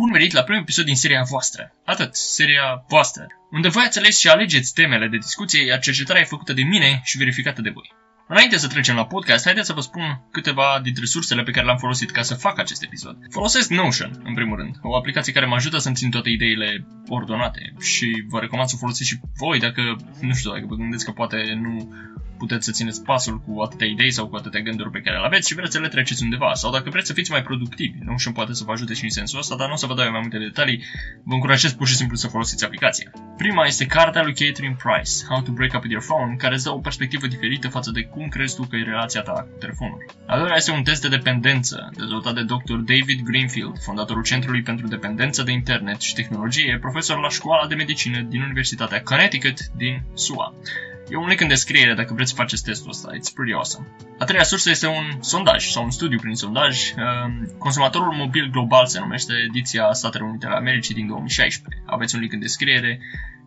Bun venit la primul episod din seria voastră. Atât, seria voastră. Unde voi ați ales și alegeți temele de discuție, iar cercetarea e făcută de mine și verificată de voi. Înainte să trecem la podcast, haideți să vă spun câteva dintre sursele pe care le-am folosit ca să fac acest episod. Folosesc Notion, în primul rând, o aplicație care mă ajută să-mi țin toate ideile ordonate și vă recomand să o folosiți și voi dacă, nu știu, dacă vă gândiți că poate nu puteți să țineți pasul cu atâtea idei sau cu atâtea gânduri pe care le aveți și vreți să le treceți undeva. Sau dacă vreți să fiți mai productivi, nu știu, poate să vă ajute și în sensul ăsta, dar nu o să vă dau eu mai multe detalii, vă încurajez pur și simplu să folosiți aplicația. Prima este cartea lui Catherine Price, How to Break Up With Your Phone, care îți dă o perspectivă diferită față de cum crezi tu că e relația ta cu telefonul. A doilea este un test de dependență, dezvoltat de Dr. David Greenfield, fondatorul Centrului pentru Dependență de Internet și Tehnologie, profesor la Școala de Medicină din Universitatea Connecticut din SUA. E un link în descriere dacă vreți să faceți testul ăsta. It's pretty awesome. A treia sursă este un sondaj sau un studiu prin sondaj. Ehm, consumatorul mobil global se numește ediția Statele Unite ale Americii din 2016. Aveți un link în descriere.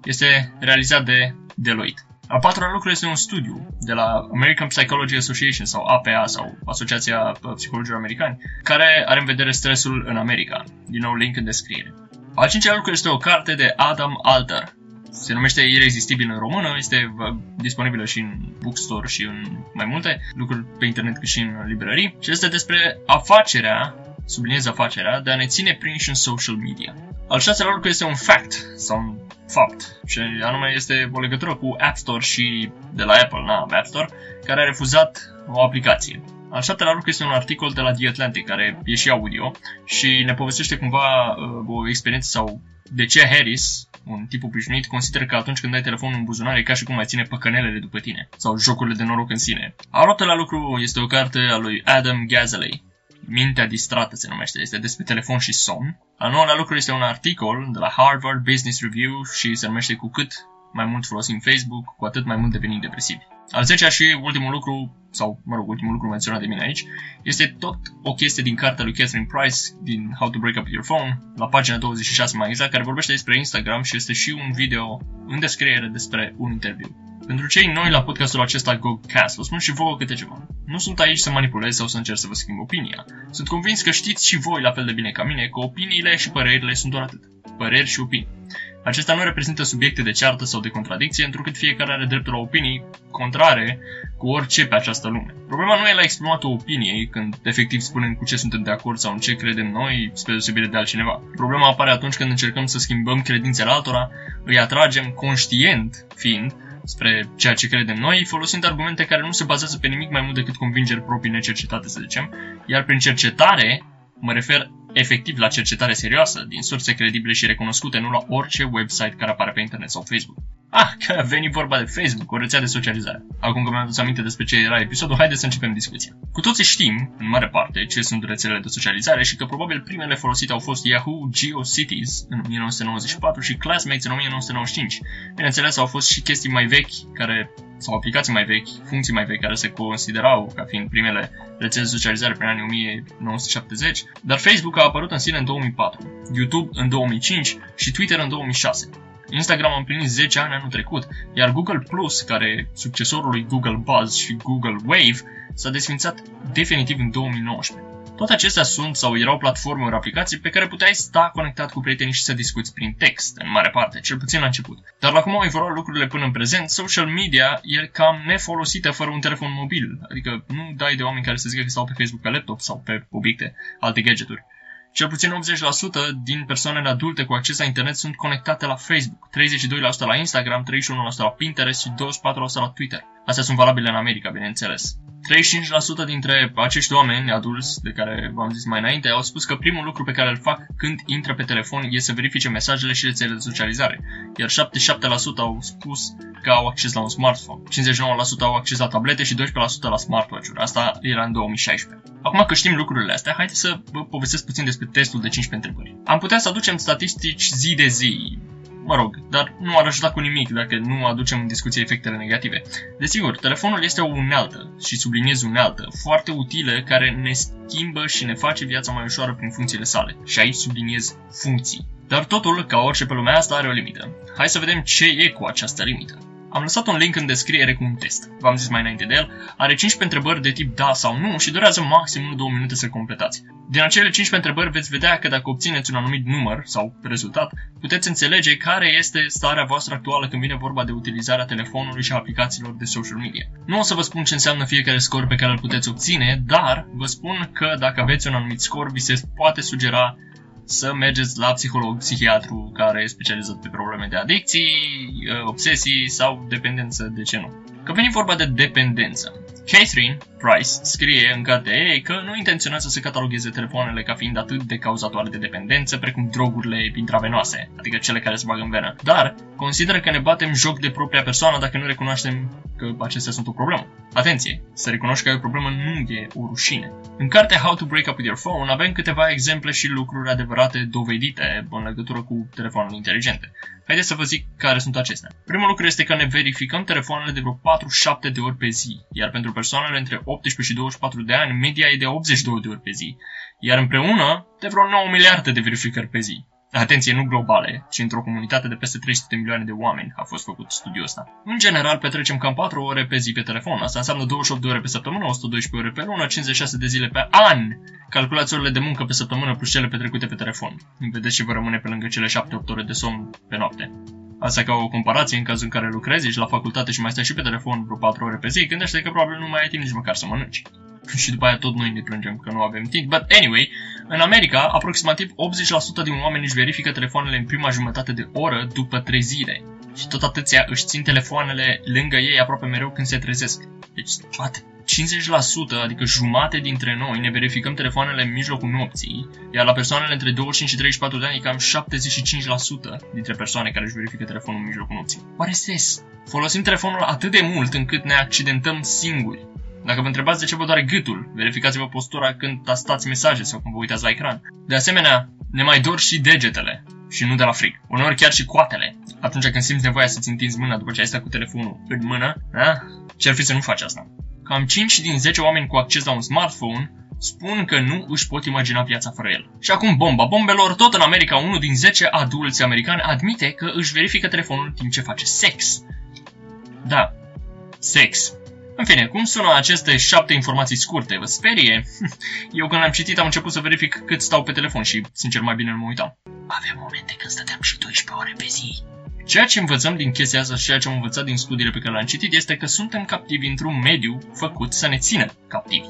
Este realizat de Deloitte. Al patrulea lucru este un studiu de la American Psychology Association sau APA sau Asociația Psihologilor Americani, care are în vedere stresul în America. Din nou, link în descriere. Al cincilea lucru este o carte de Adam Alter, se numește Irezistibil în română, este disponibilă și în bookstore și în mai multe lucruri pe internet cât și în librării și este despre afacerea, subliniez afacerea, de a ne ține prinși în social media. Al șaselea lucru este un fact sau un fapt și anume este o legătură cu App Store și de la Apple, na, App Store, care a refuzat o aplicație. Al șaptelea lucru este un articol de la The Atlantic, care e și audio și ne povestește cumva uh, o experiență sau de ce Harris, un tip obișnuit, consideră că atunci când ai telefonul în buzunar e ca și cum mai ține păcănelele după tine sau jocurile de noroc în sine. Al optelea lucru este o carte a lui Adam Gazzaley, Mintea distrată se numește, este despre telefon și somn. Al nouălea lucru este un articol de la Harvard Business Review și se numește Cu cât mai mult folosim Facebook, cu atât mai mult devenim depresivi. Al zecea și ultimul lucru, sau mă rog, ultimul lucru menționat de mine aici, este tot o chestie din cartea lui Catherine Price, din How to Break Up Your Phone, la pagina 26 mai exact, care vorbește despre Instagram și este și un video în descriere despre un interviu. Pentru cei noi la podcastul acesta GoCast, vă spun și vouă câte ceva. Nu sunt aici să manipulez sau să încerc să vă schimb opinia. Sunt convins că știți și voi la fel de bine ca mine că opiniile și părerile sunt doar atât. Păreri și opinii. Acestea nu reprezintă subiecte de ceartă sau de contradicție, întrucât fiecare are dreptul la opinii contrare cu orice pe această lume. Problema nu e la exprimatul opiniei, când efectiv spunem cu ce suntem de acord sau în ce credem noi, spre deosebire de altcineva. Problema apare atunci când încercăm să schimbăm credințele altora, îi atragem conștient fiind spre ceea ce credem noi, folosind argumente care nu se bazează pe nimic mai mult decât convingeri proprii necercetate, să zicem, iar prin cercetare mă refer efectiv la cercetare serioasă, din surse credibile și recunoscute, nu la orice website care apare pe internet sau Facebook. Ah, că a venit vorba de Facebook, o rețea de socializare. Acum că mi-am adus aminte despre ce era episodul, haideți să începem discuția. Cu toții știm, în mare parte, ce sunt rețelele de socializare și că probabil primele folosite au fost Yahoo GeoCities în 1994 și Classmates în 1995. Bineînțeles, au fost și chestii mai vechi care sau aplicații mai vechi, funcții mai vechi care se considerau ca fiind primele rețele de socializare prin anii 1970, dar Facebook a apărut în sine în 2004, YouTube în 2005 și Twitter în 2006. Instagram a împlinit 10 ani anul trecut, iar Google Plus, care e succesorul lui Google Buzz și Google Wave, s-a desfințat definitiv în 2019. Toate acestea sunt sau erau platforme ori aplicații pe care puteai sta conectat cu prietenii și să discuți prin text, în mare parte, cel puțin la început. Dar la cum au evoluat lucrurile până în prezent, social media e cam nefolosită fără un telefon mobil. Adică nu dai de oameni care să zică că stau pe Facebook pe laptop sau pe obiecte, alte gadgeturi. Cel puțin 80% din persoanele adulte cu acces la internet sunt conectate la Facebook, 32% la Instagram, 31% la Pinterest și 24% la Twitter. Astea sunt valabile în America, bineînțeles. 35% dintre acești oameni adulți, de care v-am zis mai înainte, au spus că primul lucru pe care îl fac când intră pe telefon e să verifice mesajele și rețelele de socializare, iar 77% au spus că au acces la un smartphone, 59% au acces la tablete și 12% la smartwatch-uri. Asta era în 2016. Acum că știm lucrurile astea, haideți să vă povestesc puțin despre testul de 15 întrebări. Am putea să aducem statistici zi de zi, Mă rog, dar nu ar ajuta cu nimic dacă nu aducem în discuție efectele negative. Desigur, telefonul este o unealtă, și subliniez unealtă, foarte utilă care ne schimbă și ne face viața mai ușoară prin funcțiile sale. Și aici subliniez funcții. Dar totul, ca orice pe lumea asta, are o limită. Hai să vedem ce e cu această limită. Am lăsat un link în descriere cu un test. V-am zis mai înainte de el. Are 15 întrebări de tip da sau nu și durează maxim 1-2 minute să completați. Din acele 15 întrebări veți vedea că dacă obțineți un anumit număr sau rezultat, puteți înțelege care este starea voastră actuală când vine vorba de utilizarea telefonului și a aplicațiilor de social media. Nu o să vă spun ce înseamnă fiecare scor pe care îl puteți obține, dar vă spun că dacă aveți un anumit scor, vi se poate sugera să mergeți la psiholog, psihiatru care e specializat pe probleme de adicții, obsesii sau dependență, de ce nu. Că veni vorba de dependență. Catherine Price scrie în cartea ei că nu intenționează să catalogheze telefoanele ca fiind atât de cauzatoare de dependență precum drogurile intravenoase, adică cele care se bagă în venă, dar consideră că ne batem joc de propria persoană dacă nu recunoaștem că acestea sunt o problemă. Atenție, să recunoști că ai o problemă nu e o rușine. În cartea How to Break Up With Your Phone avem câteva exemple și lucruri adevărate dovedite în legătură cu telefoanele inteligente. Haideți să vă zic care sunt acestea. Primul lucru este că ne verificăm telefoanele de vreo 4-7 de ori pe zi, iar pentru persoanele între 18 și 24 de ani, media e de 82 de ori pe zi, iar împreună de vreo 9 miliarde de verificări pe zi. Atenție, nu globale, ci într-o comunitate de peste 300 de milioane de oameni a fost făcut studiul ăsta. În general, petrecem cam 4 ore pe zi pe telefon. Asta înseamnă 28 de ore pe săptămână, 112 ore pe lună, 56 de zile pe an. Calculați orele de muncă pe săptămână plus cele petrecute pe telefon. Vedeți ce vă rămâne pe lângă cele 7-8 ore de somn pe noapte. Asta ca o comparație în cazul în care lucrezi, ești la facultate și mai stai și pe telefon vreo 4 ore pe zi, gândește că probabil nu mai ai timp nici măcar să mănânci. Și după aia tot noi ne plângem că nu avem timp. But anyway, în America, aproximativ 80% din oameni își verifică telefoanele în prima jumătate de oră după trezire. Și tot atâția își țin telefoanele lângă ei aproape mereu când se trezesc. Deci, 50%, adică jumate dintre noi, ne verificăm telefoanele în mijlocul nopții, iar la persoanele între 25 și 34 de ani e cam 75% dintre persoane care își verifică telefonul în mijlocul nopții. What is this? Folosim telefonul atât de mult încât ne accidentăm singuri. Dacă vă întrebați de ce vă doare gâtul, verificați-vă postura când tastați mesaje sau când vă uitați la ecran. De asemenea, ne mai dor și degetele și nu de la frig. Uneori chiar și coatele. Atunci când simți nevoia să-ți întinzi mâna după ce ai stat cu telefonul în mână, da? ce-ar fi să nu faci asta? Cam 5 din 10 oameni cu acces la un smartphone spun că nu își pot imagina viața fără el. Și acum bomba bombelor, tot în America, unul din 10 adulți americani admite că își verifică telefonul în timp ce face sex. Da, sex. În fine, cum sună aceste șapte informații scurte? Vă sperie? Eu când am citit am început să verific cât stau pe telefon și, sincer, mai bine nu mă uitam. Avem momente când stăteam și 12 ore pe zi. Ceea ce învățăm din chestia asta și ceea ce am învățat din studiile pe care le-am citit este că suntem captivi într-un mediu făcut să ne țină captivi.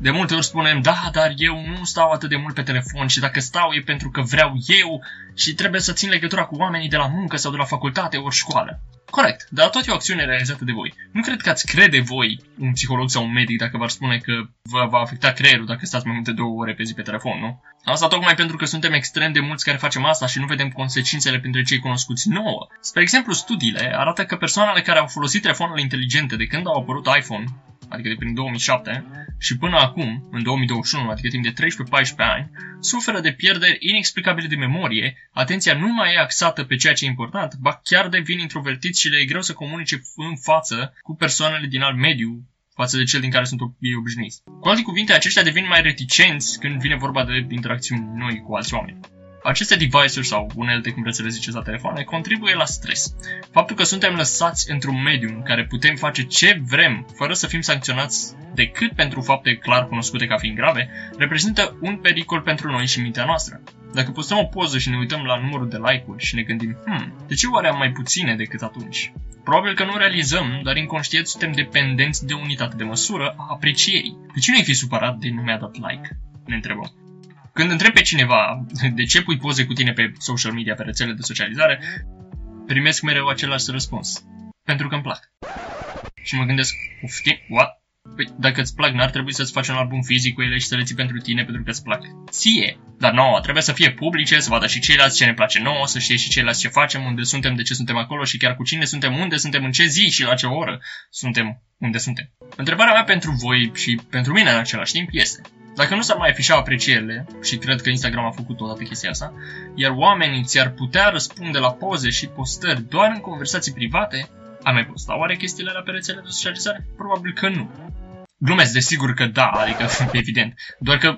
De multe ori spunem, da, dar eu nu stau atât de mult pe telefon și dacă stau e pentru că vreau eu și trebuie să țin legătura cu oamenii de la muncă sau de la facultate ori școală. Corect, dar tot e o acțiune realizată de voi. Nu cred că ați crede voi, un psiholog sau un medic, dacă v-ar spune că vă va afecta creierul dacă stați mai multe două ore pe zi pe telefon, nu? Asta tocmai pentru că suntem extrem de mulți care facem asta și nu vedem consecințele printre cei cunoscuți nouă. Spre exemplu, studiile arată că persoanele care au folosit telefoanele inteligente de când au apărut iPhone adică de prin 2007, și până acum, în 2021, adică timp de 13-14 ani, suferă de pierderi inexplicabile de memorie, atenția nu mai e axată pe ceea ce e important, ba chiar devin introvertiți și le e greu să comunice în față cu persoanele din alt mediu față de cel din care sunt ei obișnuiți. Cu alte cuvinte, aceștia devin mai reticenți când vine vorba de interacțiuni noi cu alți oameni. Aceste device-uri sau unelte, cum vreți să le ziceți la telefoane, contribuie la stres. Faptul că suntem lăsați într-un mediu în care putem face ce vrem, fără să fim sancționați decât pentru fapte clar cunoscute ca fiind grave, reprezintă un pericol pentru noi și mintea noastră. Dacă postăm o poză și ne uităm la numărul de like-uri și ne gândim, hmm, de ce oare am mai puține decât atunci? Probabil că nu realizăm, dar inconștient suntem dependenți de unitate de măsură a aprecierii. De ce nu ai fi supărat de nu mi-a dat like? Ne întrebăm. Când întreb pe cineva de ce pui poze cu tine pe social media, pe rețele de socializare, primesc mereu același răspuns. Pentru că îmi plac. Și mă gândesc, ufti, what? Păi, dacă îți plac, n-ar trebui să-ți faci un album fizic cu ele și să le ții pentru tine pentru că îți plac. Ție! Dar nouă, trebuie să fie publice, să vadă și ceilalți ce ne place nouă, să știe și ceilalți ce facem, unde suntem, de ce suntem acolo și chiar cu cine suntem, unde suntem, în ce zi și la ce oră suntem, unde suntem. Întrebarea mea pentru voi și pentru mine în același timp este, dacă nu s-ar mai afișa aprecierile, și cred că Instagram a făcut toată chestia asta, iar oamenii ți-ar putea răspunde la poze și postări doar în conversații private, am mai posta oare chestiile la pe rețele de socializare? Probabil că nu. Glumesc, desigur că da, adică evident. Doar că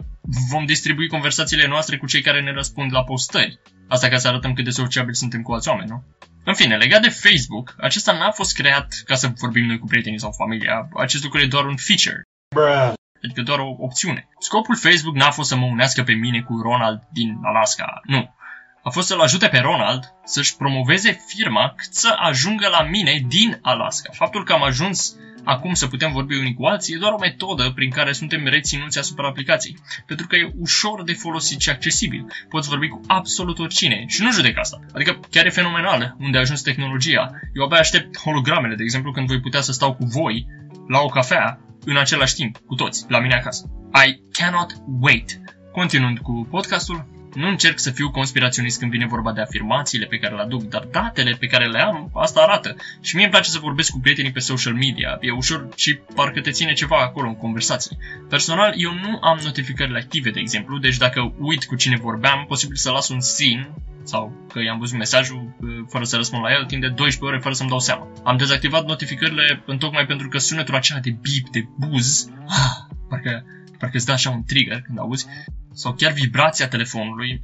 vom distribui conversațiile noastre cu cei care ne răspund la postări. Asta ca să arătăm cât de sociabili suntem cu alți oameni, nu? În fine, legat de Facebook, acesta n-a fost creat ca să vorbim noi cu prietenii sau familia. Acest lucru e doar un feature. Bruh. Adică doar o opțiune. Scopul Facebook n-a fost să mă unească pe mine cu Ronald din Alaska. Nu. A fost să-l ajute pe Ronald să-și promoveze firma cât să ajungă la mine din Alaska. Faptul că am ajuns acum să putem vorbi unii cu alții e doar o metodă prin care suntem reținuți asupra aplicației. Pentru că e ușor de folosit și accesibil. Poți vorbi cu absolut oricine și nu judec asta. Adică chiar e fenomenal unde a ajuns tehnologia. Eu abia aștept hologramele, de exemplu, când voi putea să stau cu voi la o cafea în același timp, cu toți, la mine acasă. I cannot wait. Continuând cu podcastul, nu încerc să fiu conspiraționist când vine vorba de afirmațiile pe care le aduc, dar datele pe care le am, asta arată. Și mie îmi place să vorbesc cu prietenii pe social media. E ușor și parcă te ține ceva acolo în conversații. Personal, eu nu am notificările active, de exemplu, deci dacă uit cu cine vorbeam, posibil să las un sin sau că i-am văzut mesajul uh, fără să răspund la el timp de 12 ore fără să-mi dau seama. Am dezactivat notificările tocmai pentru că sunetul acela de bip, de buz, ah, parcă, parcă îți dă așa un trigger când auzi, sau chiar vibrația telefonului,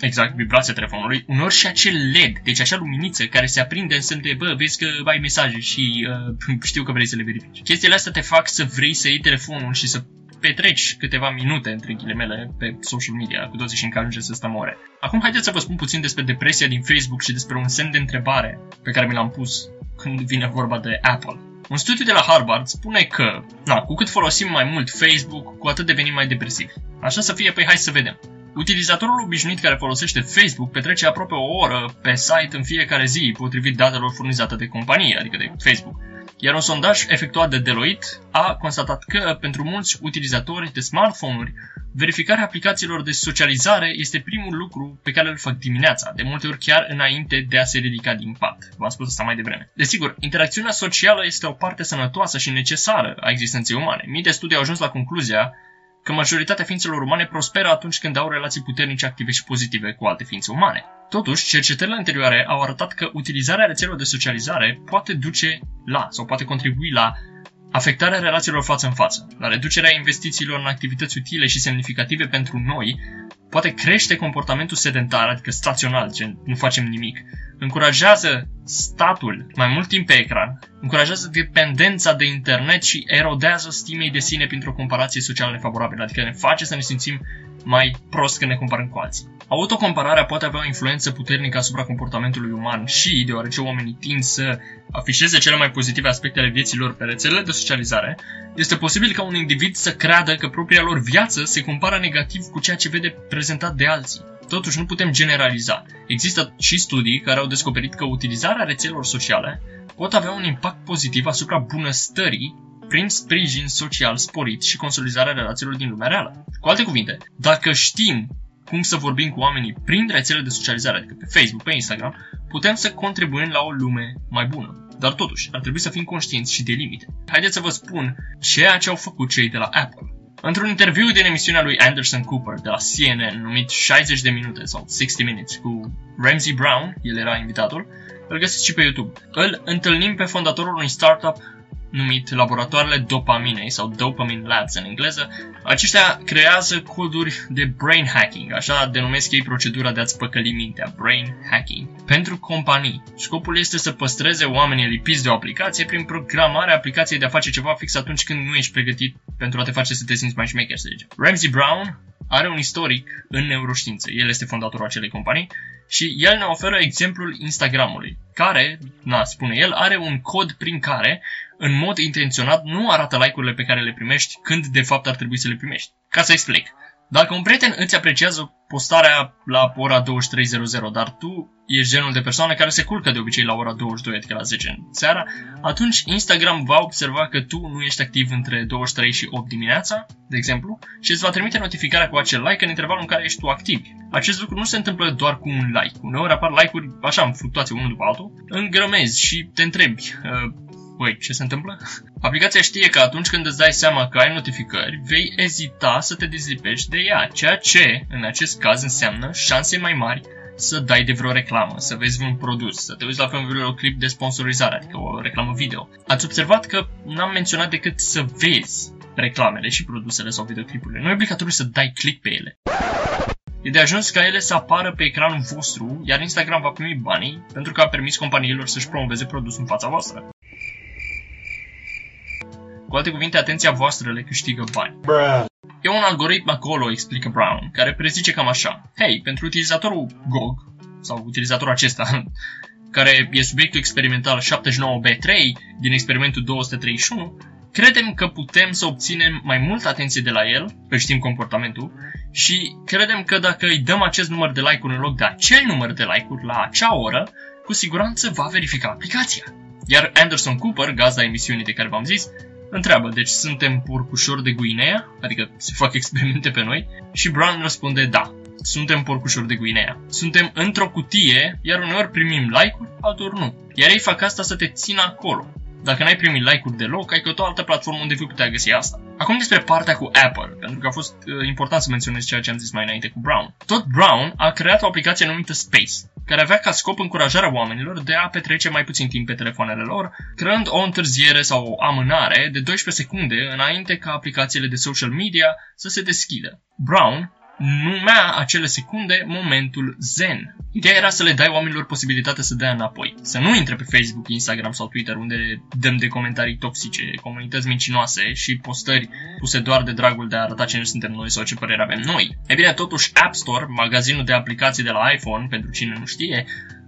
exact, vibrația telefonului, uneori și acel LED, deci acea luminiță care se aprinde în semn de, bă, vezi că ai mesaje și uh, știu că vrei să le verifici. Chestiile astea te fac să vrei să iei telefonul și să petreci câteva minute, între ghilimele, pe social media, cu toții și încă ajunge să stăm ore. Acum haideți să vă spun puțin despre depresia din Facebook și despre un semn de întrebare pe care mi l-am pus când vine vorba de Apple. Un studiu de la Harvard spune că, na, cu cât folosim mai mult Facebook, cu atât devenim mai depresivi. Așa să fie, păi hai să vedem. Utilizatorul obișnuit care folosește Facebook petrece aproape o oră pe site în fiecare zi, potrivit datelor furnizate de companie, adică de Facebook. Iar un sondaj efectuat de Deloitte a constatat că, pentru mulți utilizatori de smartphone-uri, verificarea aplicațiilor de socializare este primul lucru pe care îl fac dimineața, de multe ori chiar înainte de a se ridica din pat. V-am spus asta mai devreme. Desigur, interacțiunea socială este o parte sănătoasă și necesară a existenței umane. Mii de studii au ajuns la concluzia că majoritatea ființelor umane prosperă atunci când au relații puternice, active și pozitive cu alte ființe umane. Totuși, cercetările anterioare au arătat că utilizarea rețelelor de socializare poate duce la sau poate contribui la afectarea relațiilor față în față, la reducerea investițiilor în activități utile și semnificative pentru noi, poate crește comportamentul sedentar, adică stațional, gen nu facem nimic, încurajează statul mai mult timp pe ecran, încurajează dependența de internet și erodează stimei de sine printr-o comparație socială nefavorabilă, adică ne face să ne simțim mai prost când ne comparăm cu alții. Autocompararea poate avea o influență puternică asupra comportamentului uman și, deoarece oamenii tind să afișeze cele mai pozitive aspecte ale vieții lor pe rețelele de socializare, este posibil ca un individ să creadă că propria lor viață se compară negativ cu ceea ce vede prezentat de alții. Totuși, nu putem generaliza. Există și studii care au descoperit că utilizarea rețelelor sociale pot avea un impact pozitiv asupra bunăstării prin sprijin social sporit și consolidarea relațiilor din lumea reală. Cu alte cuvinte, dacă știm cum să vorbim cu oamenii prin rețele de socializare, adică pe Facebook, pe Instagram, putem să contribuim la o lume mai bună. Dar totuși, ar trebui să fim conștienți și de limite. Haideți să vă spun ceea ce au făcut cei de la Apple. Într-un interviu din emisiunea lui Anderson Cooper de la CNN, numit 60 de minute sau 60 Minutes, cu Ramsey Brown, el era invitatul, îl găsiți și pe YouTube. Îl întâlnim pe fondatorul unui startup numit laboratoarele dopaminei sau dopamine labs în engleză. Aceștia creează coduri de brain hacking, așa denumesc ei procedura de a-ți păcăli mintea, brain hacking, pentru companii. Scopul este să păstreze oamenii lipiți de o aplicație prin programarea aplicației de a face ceva fix atunci când nu ești pregătit pentru a te face să te simți mai șmecher, să zicem. Ramsey Brown are un istoric în neuroștiință. El este fondatorul acelei companii și el ne oferă exemplul Instagramului, care, na, spune el, are un cod prin care în mod intenționat nu arată like-urile pe care le primești când de fapt ar trebui să le primești. Ca să explic. Dacă un prieten îți apreciază postarea la ora 23.00, dar tu ești genul de persoană care se culcă de obicei la ora 22, adică la 10 în seara, atunci Instagram va observa că tu nu ești activ între 23 și 8 dimineața, de exemplu, și îți va trimite notificarea cu acel like în intervalul în care ești tu activ. Acest lucru nu se întâmplă doar cu un like. Uneori apar like-uri așa în fluctuație unul după altul, îngrămezi și te întrebi, uh, Băi, ce se întâmplă? Aplicația știe că atunci când îți dai seama că ai notificări, vei ezita să te dezlipești de ea, ceea ce, în acest caz, înseamnă șanse mai mari să dai de vreo reclamă, să vezi vreun produs, să te uiți la un clip de sponsorizare, adică o reclamă video. Ați observat că n-am menționat decât să vezi reclamele și produsele sau videoclipurile. Nu e obligatoriu să dai click pe ele. E de ajuns ca ele să apară pe ecranul vostru, iar Instagram va primi banii pentru că a permis companiilor să-și promoveze produsul în fața voastră. Cu alte cuvinte, atenția voastră le câștigă bani. Bruh. E un algoritm acolo, explică Brown, care prezice cam așa. Hei, pentru utilizatorul GOG, sau utilizatorul acesta, care e subiectul experimental 79B3 din experimentul 231, credem că putem să obținem mai multă atenție de la el, că știm comportamentul, și credem că dacă îi dăm acest număr de like-uri în loc de acel număr de like-uri la acea oră, cu siguranță va verifica aplicația. Iar Anderson Cooper, gazda emisiunii de care v-am zis, întreabă, deci suntem porcușori de Guinea? Adică se fac experimente pe noi? Și Brown răspunde, da, suntem porcușori de Guinea. Suntem într-o cutie, iar uneori primim like-uri, altor nu. Iar ei fac asta să te țină acolo. Dacă n-ai primit like-uri deloc, ai că o altă platformă unde vei putea găsi asta. Acum despre partea cu Apple, pentru că a fost uh, important să menționez ceea ce am zis mai înainte cu Brown. Tot Brown a creat o aplicație numită Space, care avea ca scop încurajarea oamenilor de a petrece mai puțin timp pe telefoanele lor, creând o întârziere sau o amânare de 12 secunde înainte ca aplicațiile de social media să se deschidă. Brown numea acele secunde momentul zen. Ideea era să le dai oamenilor posibilitatea să dea înapoi. Să nu intre pe Facebook, Instagram sau Twitter unde dăm de comentarii toxice, comunități mincinoase și postări puse doar de dragul de a arăta cine suntem noi sau ce părere avem noi. E bine, totuși App Store, magazinul de aplicații de la iPhone, pentru cine nu știe,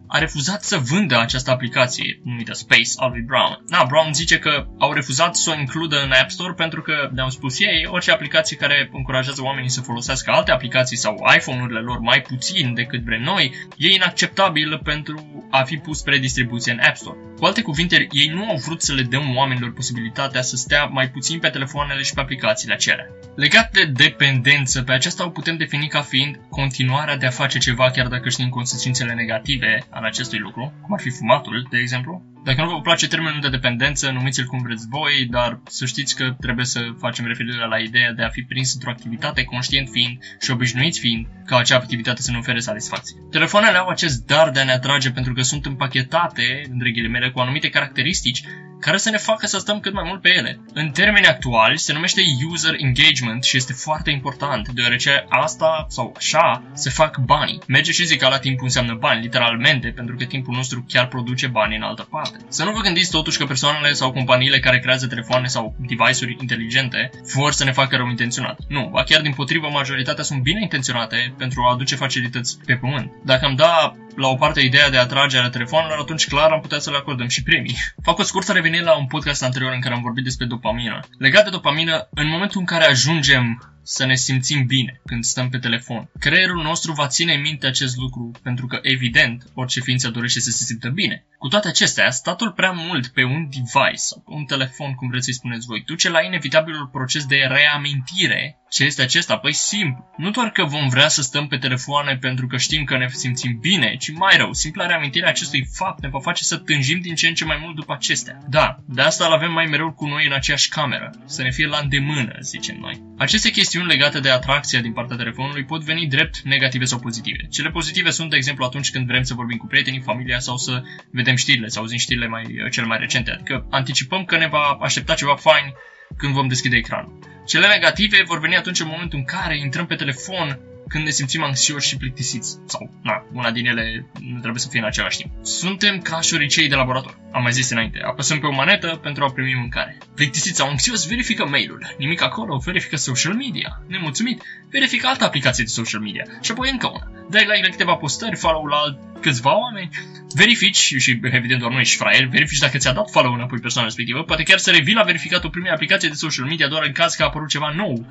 a refuzat să vândă această aplicație numită Space al lui Brown. Da, Brown zice că au refuzat să o includă în App Store pentru că, ne-au spus ei, orice aplicație care încurajează oamenii să folosească alte aplicații sau iPhone-urile lor mai puțin decât vrem noi, e inacceptabil pentru a fi pus spre distribuție în App Store. Cu alte cuvinte, ei nu au vrut să le dăm oamenilor posibilitatea să stea mai puțin pe telefoanele și pe aplicațiile acelea. Legat de dependență, pe aceasta o putem defini ca fiind continuarea de a face ceva chiar dacă știm consecințele negative ale acestui lucru, cum ar fi fumatul, de exemplu. Dacă nu vă place termenul de dependență, numiți-l cum vreți voi, dar să știți că trebuie să facem referire la ideea de a fi prins într-o activitate conștient fiind și obișnuiți fiind ca acea activitate să ne ofere satisfacție. Telefoanele au acest dar de a ne atrage pentru că sunt împachetate, între ghilimele, cu anumite caracteristici care să ne facă să stăm cât mai mult pe ele. În termeni actuali se numește user engagement și este foarte important, deoarece asta sau așa se fac bani. Merge și zic că la timp înseamnă bani, literalmente, pentru că timpul nostru chiar produce bani în altă parte. Să nu vă gândiți totuși că persoanele sau companiile care creează telefoane sau device-uri inteligente vor să ne facă rău intenționat. Nu, ba chiar din potrivă majoritatea sunt bine intenționate pentru a aduce facilități pe pământ. Dacă am da la o parte ideea de atragere a telefonelor, atunci clar am putea să le acordăm și premii. Fac o scurtă revenire la un podcast anterior în care am vorbit despre dopamină. Legat de dopamină, în momentul în care ajungem să ne simțim bine când stăm pe telefon. Creierul nostru va ține minte acest lucru pentru că, evident, orice ființă dorește să se simtă bine. Cu toate acestea, statul prea mult pe un device sau pe un telefon, cum vreți să-i spuneți voi, duce la inevitabilul proces de reamintire. Ce este acesta? Păi simplu. Nu doar că vom vrea să stăm pe telefoane pentru că știm că ne simțim bine, ci mai rău, simpla reamintire a acestui fapt ne va face să tânjim din ce în ce mai mult după acestea. Da, de asta îl avem mai mereu cu noi în aceeași cameră, să ne fie la îndemână, zicem noi. Aceste chestiuni legate de atracția din partea telefonului pot veni drept negative sau pozitive. Cele pozitive sunt, de exemplu, atunci când vrem să vorbim cu prietenii, familia sau să vedem știrile, să auzim știrile mai, cele mai recente. Adică anticipăm că ne va aștepta ceva fain când vom deschide ecranul. Cele negative vor veni atunci în momentul în care intrăm pe telefon când ne simțim anxioși și plictisiți. Sau, na, una din ele nu trebuie să fie în același timp. Suntem ca șoricei de laborator. Am mai zis înainte. Apăsăm pe o manetă pentru a primi mâncare. Plictisiți sau anxios, verifică mail-ul. Nimic acolo, verifică social media. Nemulțumit, verifică altă aplicație de social media. Și apoi încă una. Dai like la câteva postări, follow la alt câțiva oameni, verifici, și evident doar nu ești fraier, verifici dacă ți-a dat follow înapoi persoana respectivă, poate chiar să revii la verificatul primei aplicație de social media doar în caz că a apărut ceva nou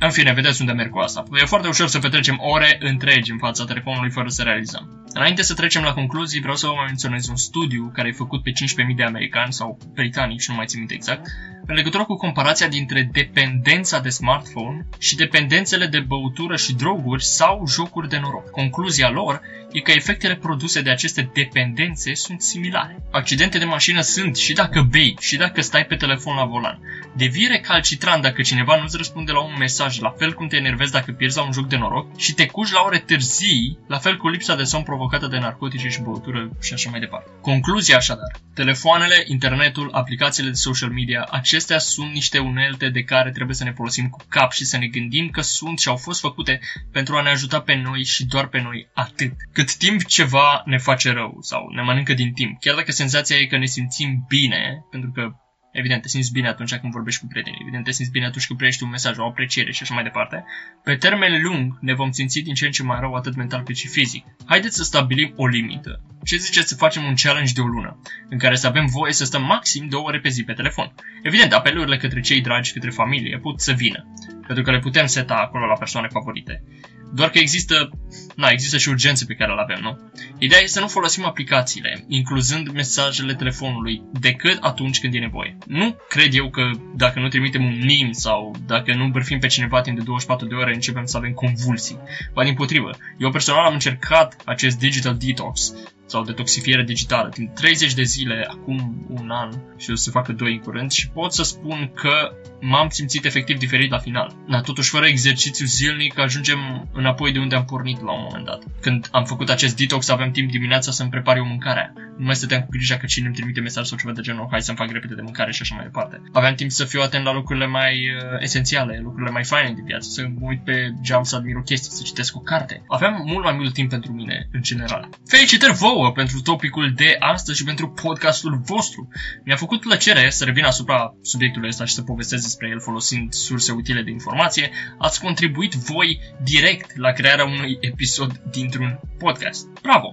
în fine, vedeți unde merg cu asta. E foarte ușor să petrecem ore întregi în fața telefonului fără să realizăm. Înainte să trecem la concluzii, vreau să vă menționez un studiu care e făcut pe 15.000 de americani sau britanici, nu mai țin minte exact, în legătură cu comparația dintre dependența de smartphone și dependențele de băutură și droguri sau jocuri de noroc. Concluzia lor e că efectele produse de aceste dependențe sunt similare. Accidente de mașină sunt și dacă bei și dacă stai pe telefon la volan. Devii recalcitrant dacă cineva nu-ți răspunde la un mesaj, la fel cum te enervezi dacă pierzi la un joc de noroc și te cuci la ore târzii, la fel cu lipsa de somn provocată de narcotice și băutură și așa mai departe. Concluzia așadar. Telefoanele, internetul, aplicațiile de social media, acestea sunt niște unelte de care trebuie să ne folosim cu cap și să ne gândim că sunt și au fost făcute pentru a ne ajuta pe noi și doar pe noi atât. Cât timp ceva ne face rău sau ne mănâncă din timp, chiar dacă senzația e că ne simțim bine, pentru că Evident, te simți bine atunci când vorbești cu prietenii, evident, te simți bine atunci când primești un mesaj, o apreciere și așa mai departe. Pe termen lung ne vom simți din ce în ce mai rău, atât mental cât și fizic. Haideți să stabilim o limită. Ce ziceți să facem un challenge de o lună, în care să avem voie să stăm maxim două ore pe zi pe telefon? Evident, apelurile către cei dragi, către familie, pot să vină, pentru că le putem seta acolo la persoane favorite. Doar că există, na, există și urgențe pe care le avem, nu? Ideea este să nu folosim aplicațiile, incluzând mesajele telefonului, decât atunci când e nevoie. Nu cred eu că dacă nu trimitem un nim sau dacă nu bărfim pe cineva timp de 24 de ore, începem să avem convulsii. Ba din potrivă, eu personal am încercat acest digital detox sau detoxifiere digitală timp 30 de zile, acum un an și o să facă doi în curând și pot să spun că m-am simțit efectiv diferit la final. Dar totuși fără exercițiu zilnic ajungem înapoi de unde am pornit la un moment dat. Când am făcut acest detox avem timp dimineața să-mi prepar eu mâncarea. Nu mai stăteam cu grija că cine îmi trimite mesaj sau ceva de genul, hai să-mi fac repede de mâncare și așa mai departe. Aveam timp să fiu atent la lucrurile mai uh, esențiale, lucrurile mai faine din viață, să mă uit pe geam să admir o chestie, să citesc o carte. Aveam mult mai mult timp pentru mine în general. Felicitări vouă pentru topicul de astăzi și pentru podcastul vostru. Mi-a făcut plăcere să revin asupra subiectului ăsta și să povestesc despre el folosind surse utile de informație. Ați contribuit voi direct la crearea unui episod dintr-un podcast. Bravo!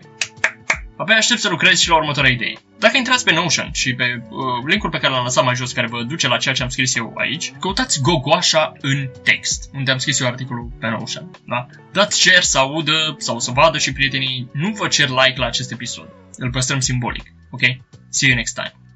Abia aștept să lucrez și la următoarea idee. Dacă intrați pe Notion și pe uh, linkul pe care l-am lăsat mai jos, care vă duce la ceea ce am scris eu aici, căutați Gogoașa în text, unde am scris eu articolul pe Notion. Da? Dați share să audă sau să vadă și prietenii. Nu vă cer like la acest episod. Îl păstrăm simbolic. Ok? See you next time.